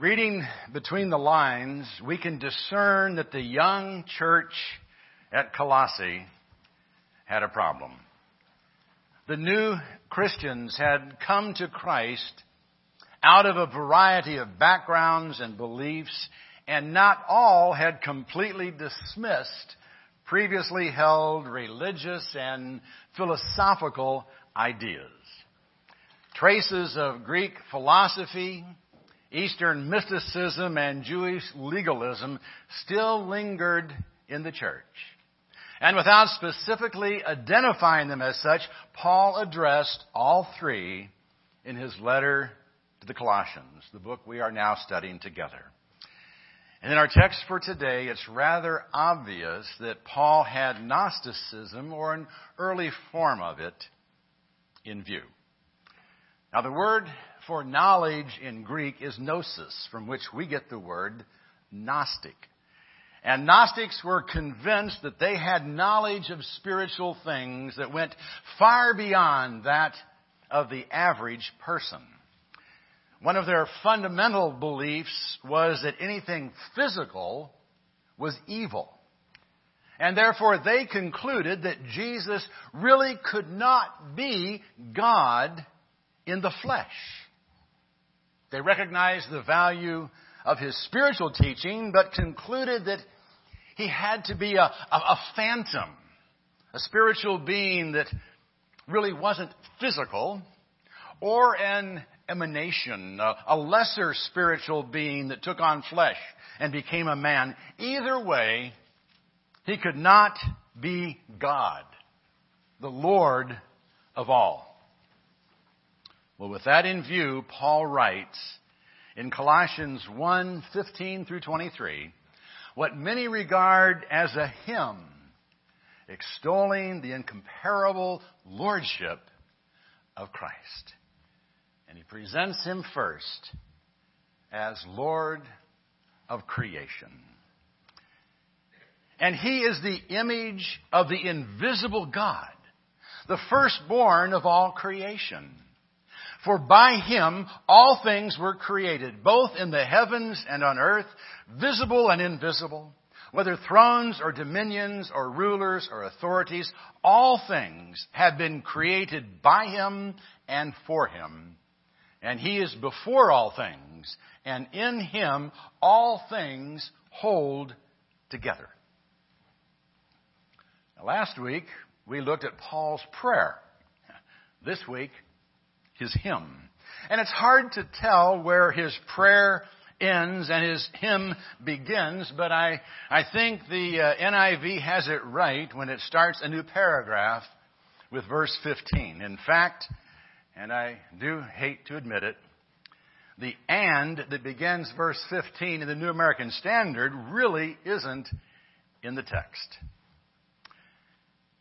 Reading between the lines, we can discern that the young church at Colossae had a problem. The new Christians had come to Christ out of a variety of backgrounds and beliefs, and not all had completely dismissed previously held religious and philosophical ideas. Traces of Greek philosophy, Eastern mysticism, and Jewish legalism still lingered in the church. And without specifically identifying them as such, Paul addressed all three in his letter to the Colossians, the book we are now studying together. And in our text for today, it's rather obvious that Paul had Gnosticism or an early form of it in view. Now, the word for knowledge in Greek is gnosis, from which we get the word Gnostic. And Gnostics were convinced that they had knowledge of spiritual things that went far beyond that of the average person. One of their fundamental beliefs was that anything physical was evil. And therefore they concluded that Jesus really could not be God in the flesh. They recognized the value of his spiritual teaching, but concluded that he had to be a, a, a phantom, a spiritual being that really wasn't physical, or an emanation, a, a lesser spiritual being that took on flesh and became a man. Either way, he could not be God, the Lord of all. Well, with that in view, Paul writes in Colossians 1 15 through 23 what many regard as a hymn extolling the incomparable lordship of Christ. And he presents him first as Lord of creation. And he is the image of the invisible God, the firstborn of all creation. For by him all things were created, both in the heavens and on earth, visible and invisible, whether thrones or dominions or rulers or authorities, all things have been created by him and for him. And he is before all things, and in him all things hold together. Now, last week, we looked at Paul's prayer. This week, his hymn. And it's hard to tell where his prayer ends and his hymn begins, but I, I think the uh, NIV has it right when it starts a new paragraph with verse 15. In fact, and I do hate to admit it, the and that begins verse 15 in the New American Standard really isn't in the text.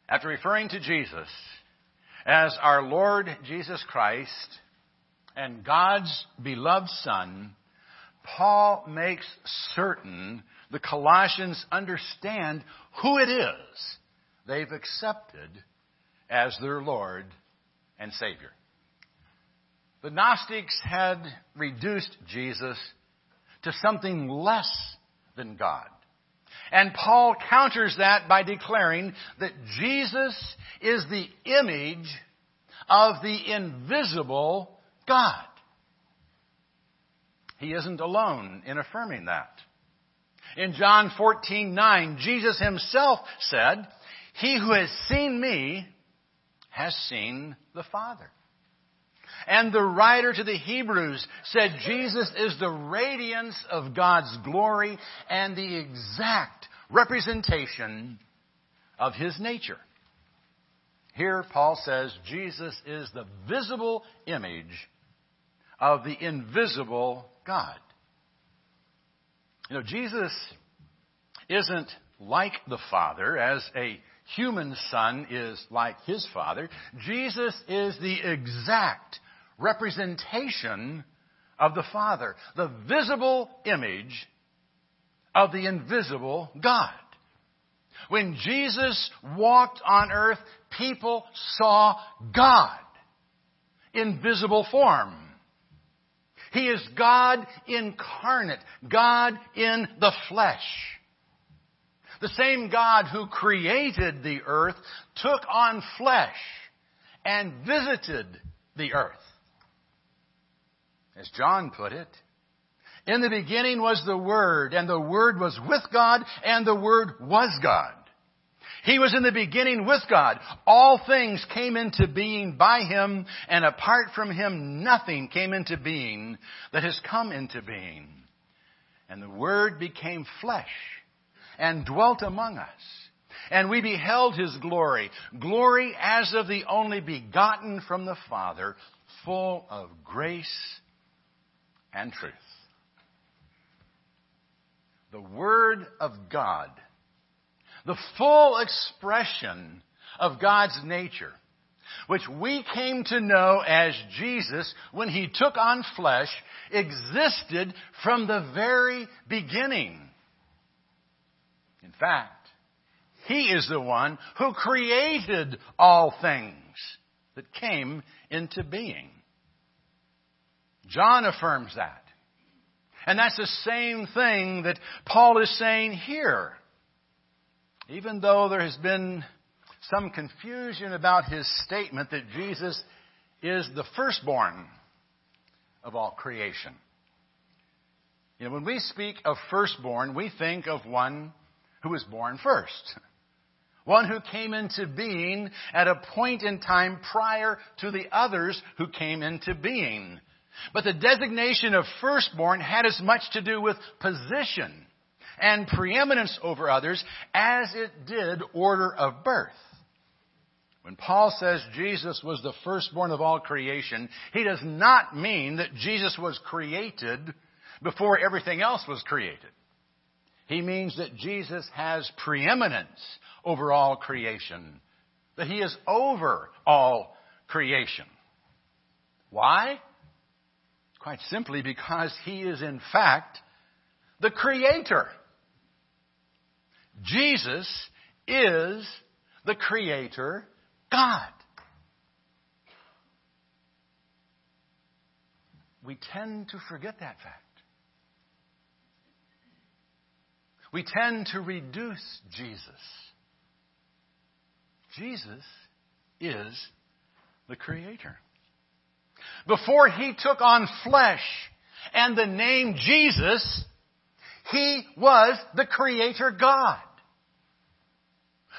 After referring to Jesus as our Lord Jesus Christ and God's beloved Son, Paul makes certain the Colossians understand who it is they've accepted as their Lord and Savior. The Gnostics had reduced Jesus to something less than God. And Paul counters that by declaring that Jesus is the image of the invisible God. He isn't alone in affirming that. In John 14, 9, Jesus himself said, He who has seen me has seen the Father. And the writer to the Hebrews said Jesus is the radiance of God's glory and the exact representation of His nature. Here, Paul says Jesus is the visible image of the invisible God. You know, Jesus isn't like the Father as a human son is like his Father. Jesus is the exact representation of the Father, the visible image of the invisible God. When Jesus walked on earth, people saw God in visible form. He is God incarnate, God in the flesh. The same God who created the earth took on flesh and visited the earth. As John put it, in the beginning was the Word, and the Word was with God, and the Word was God. He was in the beginning with God. All things came into being by Him, and apart from Him, nothing came into being that has come into being. And the Word became flesh and dwelt among us. And we beheld His glory, glory as of the only begotten from the Father, full of grace and truth. The Word of God the full expression of God's nature, which we came to know as Jesus when he took on flesh, existed from the very beginning. In fact, he is the one who created all things that came into being. John affirms that. And that's the same thing that Paul is saying here even though there has been some confusion about his statement that Jesus is the firstborn of all creation. You know, when we speak of firstborn, we think of one who was born first. One who came into being at a point in time prior to the others who came into being. But the designation of firstborn had as much to do with position and preeminence over others as it did order of birth. When Paul says Jesus was the firstborn of all creation, he does not mean that Jesus was created before everything else was created. He means that Jesus has preeminence over all creation, that he is over all creation. Why? Quite simply because he is in fact the creator. Jesus is the Creator God. We tend to forget that fact. We tend to reduce Jesus. Jesus is the Creator. Before He took on flesh and the name Jesus, He was the Creator God.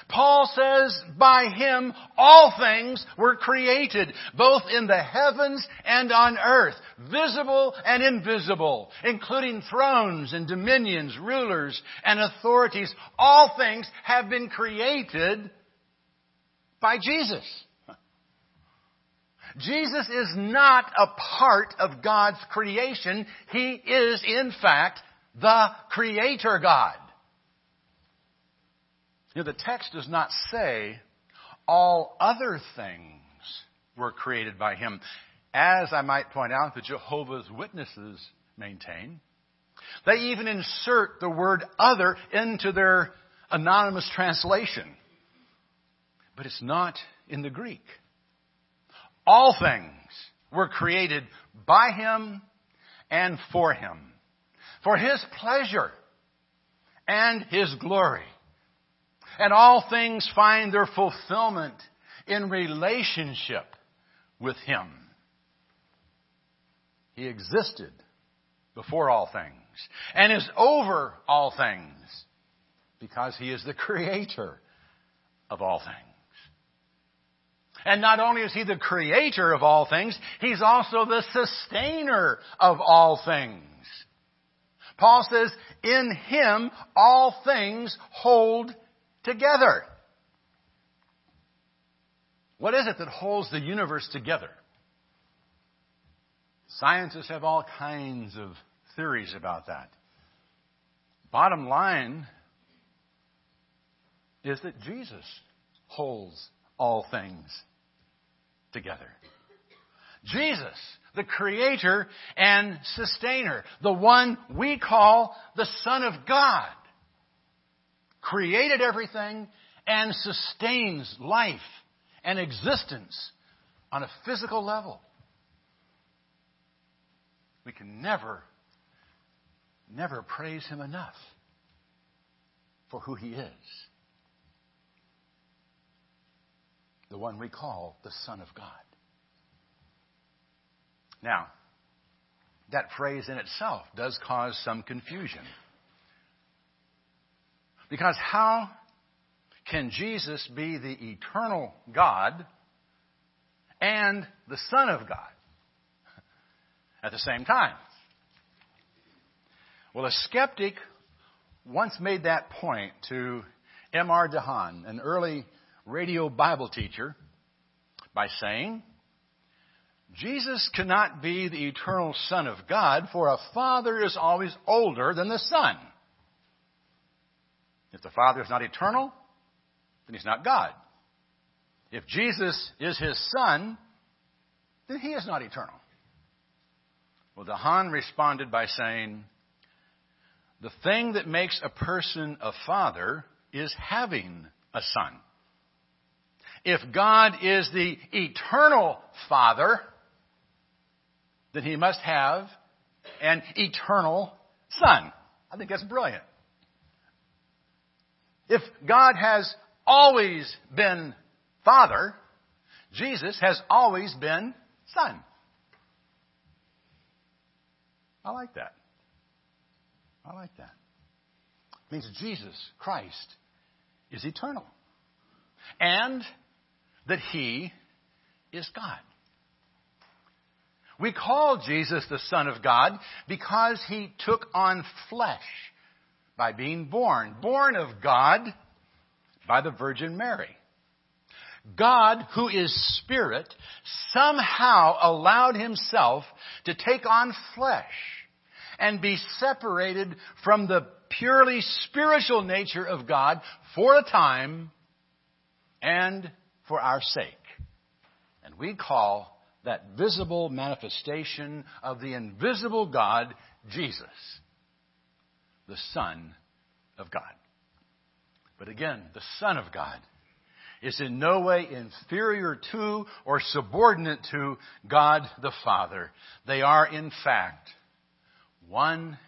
Paul says, by him all things were created, both in the heavens and on earth, visible and invisible, including thrones and dominions, rulers and authorities. All things have been created by Jesus. Jesus is not a part of God's creation. He is, in fact, the Creator God. You know, the text does not say all other things were created by him. As I might point out, the Jehovah's Witnesses maintain. They even insert the word other into their anonymous translation. But it's not in the Greek. All things were created by him and for him, for his pleasure and his glory. And all things find their fulfillment in relationship with Him. He existed before all things and is over all things because He is the creator of all things. And not only is He the creator of all things, He's also the sustainer of all things. Paul says, in Him all things hold together. What is it that holds the universe together? Scientists have all kinds of theories about that. Bottom line is that Jesus holds all things together. Jesus, the creator and sustainer, the one we call the Son of God created everything and sustains life and existence on a physical level. we can never, never praise Him enough for who He is. The one we call the Son of God. Now, that phrase in itself does cause some confusion. Because how can Jesus be the eternal God and the Son of God at the same time? Well, a skeptic once made that point to M.R. DeHaan, an early radio Bible teacher, by saying, Jesus cannot be the eternal Son of God, for a Father is always older than the Son. If the Father is not eternal, then he's not God. If Jesus is his Son, then he is not eternal. Well, DeHaan responded by saying, The thing that makes a person a father is having a son. If God is the eternal Father, then he must have an eternal Son. I think that's brilliant. If God has always been Father, Jesus has always been Son. I like that. I like that. It means Jesus Christ is eternal. And that He is God. We call Jesus the Son of God because He took on flesh by being born, born of God by the Virgin Mary. God, who is Spirit, somehow allowed Himself to take on flesh and be separated from the purely spiritual nature of God for a time and for our sake. And we call that visible manifestation of the invisible God Jesus the Son of God. But again, the Son of God is in no way inferior to or subordinate to God the Father. They are, in fact, one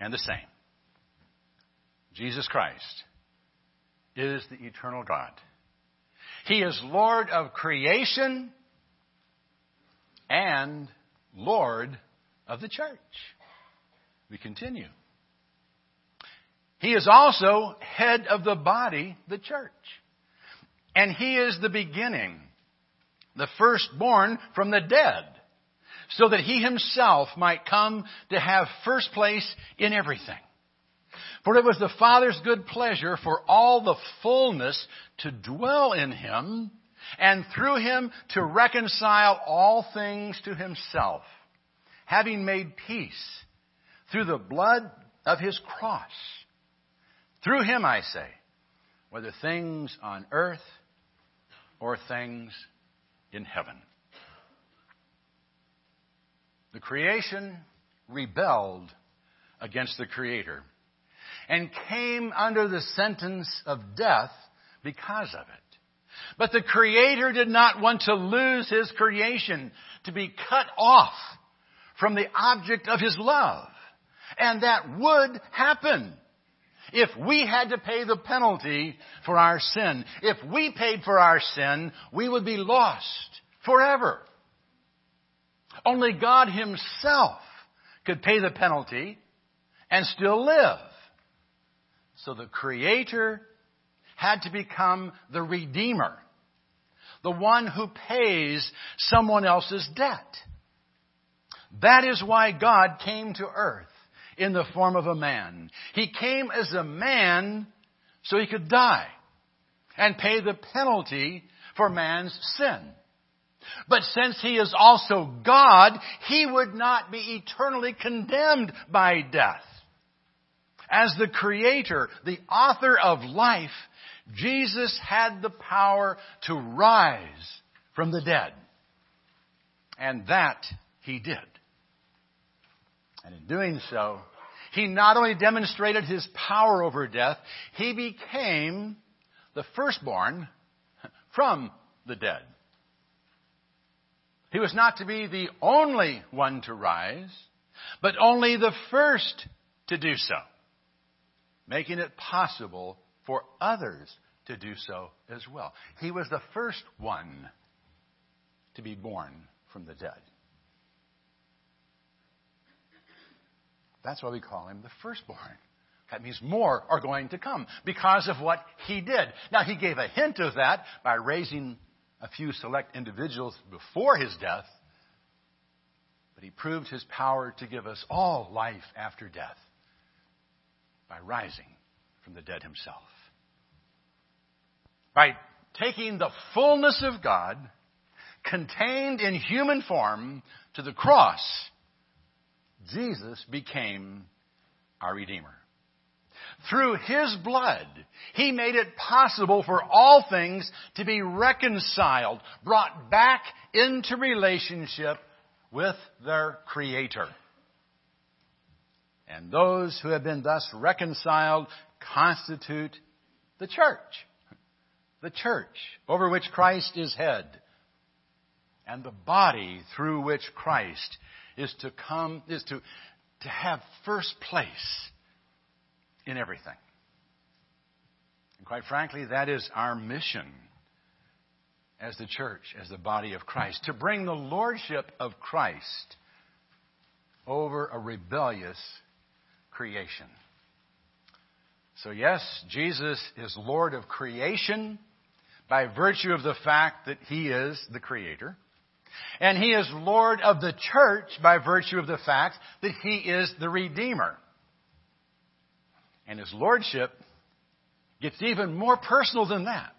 and the same. Jesus Christ is the eternal God. He is Lord of creation and Lord of the church. We continue. He is also head of the body, the church. And he is the beginning, the firstborn from the dead, so that he himself might come to have first place in everything. For it was the Father's good pleasure for all the fullness to dwell in him, and through him to reconcile all things to himself, having made peace through the blood of his cross through him, I say, whether things on earth or things in heaven. The creation rebelled against the Creator and came under the sentence of death because of it. But the Creator did not want to lose His creation, to be cut off from the object of His love. And that would happen if we had to pay the penalty for our sin, if we paid for our sin, we would be lost forever. Only God Himself could pay the penalty and still live. So the Creator had to become the Redeemer, the one who pays someone else's debt. That is why God came to earth in the form of a man. He came as a man so he could die and pay the penalty for man's sin. But since he is also God, he would not be eternally condemned by death. As the creator, the author of life, Jesus had the power to rise from the dead. And that he did. And in doing so, he not only demonstrated his power over death, he became the firstborn from the dead. He was not to be the only one to rise, but only the first to do so, making it possible for others to do so as well. He was the first one to be born from the dead. That's why we call him the firstborn. That means more are going to come because of what he did. Now, he gave a hint of that by raising a few select individuals before his death, but he proved his power to give us all life after death by rising from the dead himself. By taking the fullness of God contained in human form to the cross, Jesus became our Redeemer. Through His blood, He made it possible for all things to be reconciled, brought back into relationship with their Creator. And those who have been thus reconciled constitute the church. The church over which Christ is head. And the body through which Christ is to come, is to, to have first place in everything. And quite frankly, that is our mission as the church, as the body of Christ, to bring the lordship of Christ over a rebellious creation. So, yes, Jesus is Lord of creation by virtue of the fact that He is the Creator. And He is Lord of the church by virtue of the fact that He is the Redeemer. And his lordship gets even more personal than that.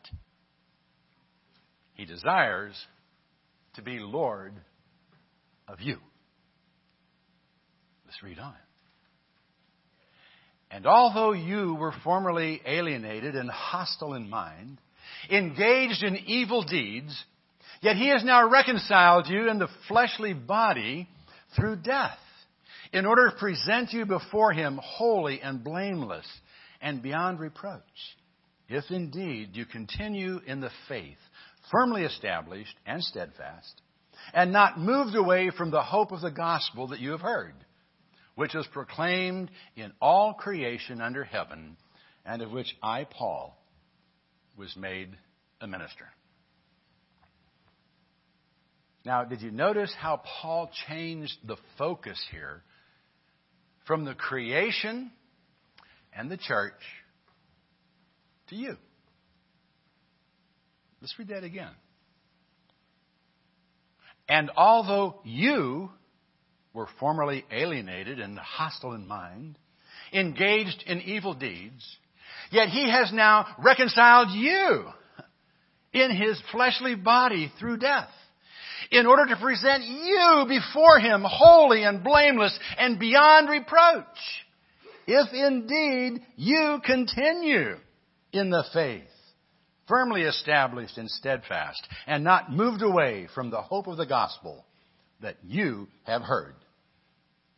He desires to be Lord of you. Let's read on. And although you were formerly alienated and hostile in mind, engaged in evil deeds, yet he has now reconciled you in the fleshly body through death in order to present you before him holy and blameless and beyond reproach. If indeed you continue in the faith, firmly established and steadfast, and not moved away from the hope of the gospel that you have heard, which was proclaimed in all creation under heaven, and of which I, Paul, was made a minister. Now, did you notice how Paul changed the focus here from the creation and the church to you. Let's read that again. And although you were formerly alienated and hostile in mind, engaged in evil deeds, yet he has now reconciled you in his fleshly body through death in order to present you before Him holy and blameless and beyond reproach. If indeed you continue in the faith, firmly established and steadfast, and not moved away from the hope of the gospel that you have heard,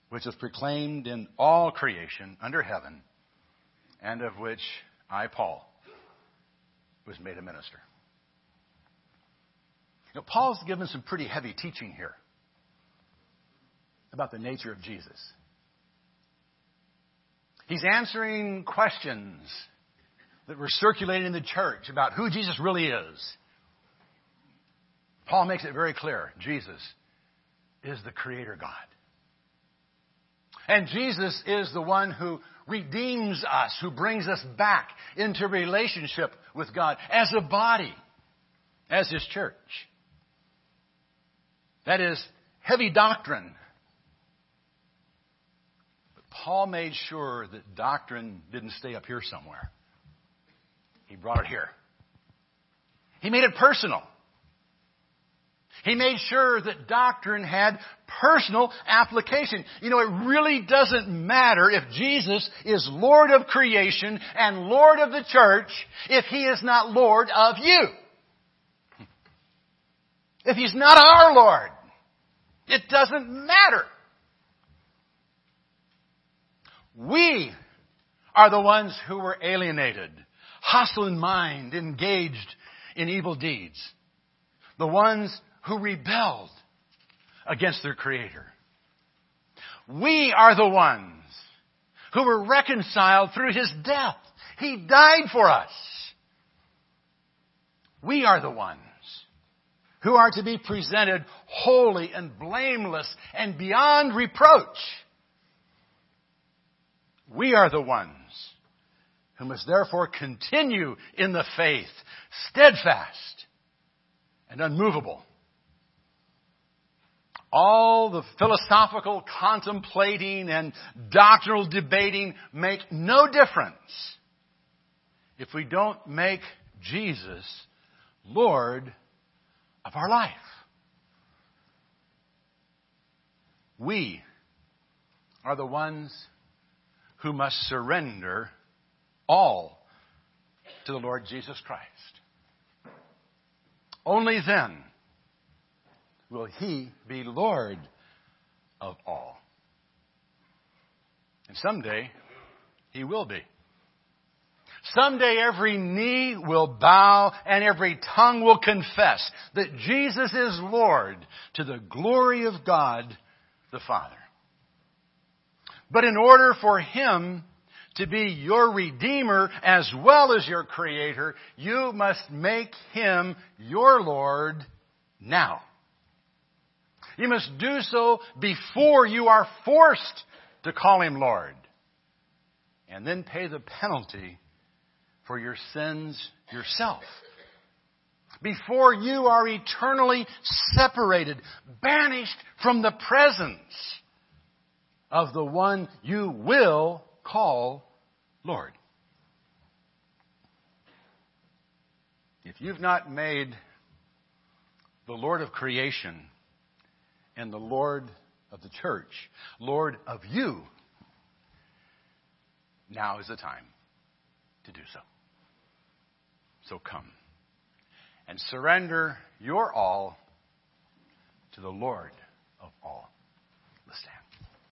which is proclaimed in all creation under heaven, and of which I, Paul, was made a minister. Know, Paul's given some pretty heavy teaching here about the nature of Jesus. He's answering questions that were circulating in the church about who Jesus really is. Paul makes it very clear Jesus is the Creator God. And Jesus is the one who redeems us, who brings us back into relationship with God as a body, as His church. That is heavy doctrine. But Paul made sure that doctrine didn't stay up here somewhere. He brought it here. He made it personal. He made sure that doctrine had personal application. You know, it really doesn't matter if Jesus is Lord of creation and Lord of the church if He is not Lord of you if He's not our Lord. It doesn't matter. We are the ones who were alienated, hostile in mind, engaged in evil deeds. The ones who rebelled against their Creator. We are the ones who were reconciled through His death. He died for us. We are the ones who are to be presented holy and blameless and beyond reproach. We are the ones who must therefore continue in the faith, steadfast and unmovable. All the philosophical contemplating and doctrinal debating make no difference if we don't make Jesus Lord of our life. We are the ones who must surrender all to the Lord Jesus Christ. Only then will He be Lord of all. And someday, He will be. Someday every knee will bow and every tongue will confess that Jesus is Lord to the glory of God the Father. But in order for Him to be your Redeemer as well as your Creator, you must make Him your Lord now. You must do so before you are forced to call Him Lord. And then pay the penalty for your sins yourself. Before you are eternally separated, banished from the presence of the one you will call Lord. If you've not made the Lord of creation and the Lord of the church Lord of you, now is the time to do so. So come and surrender your all to the Lord of all.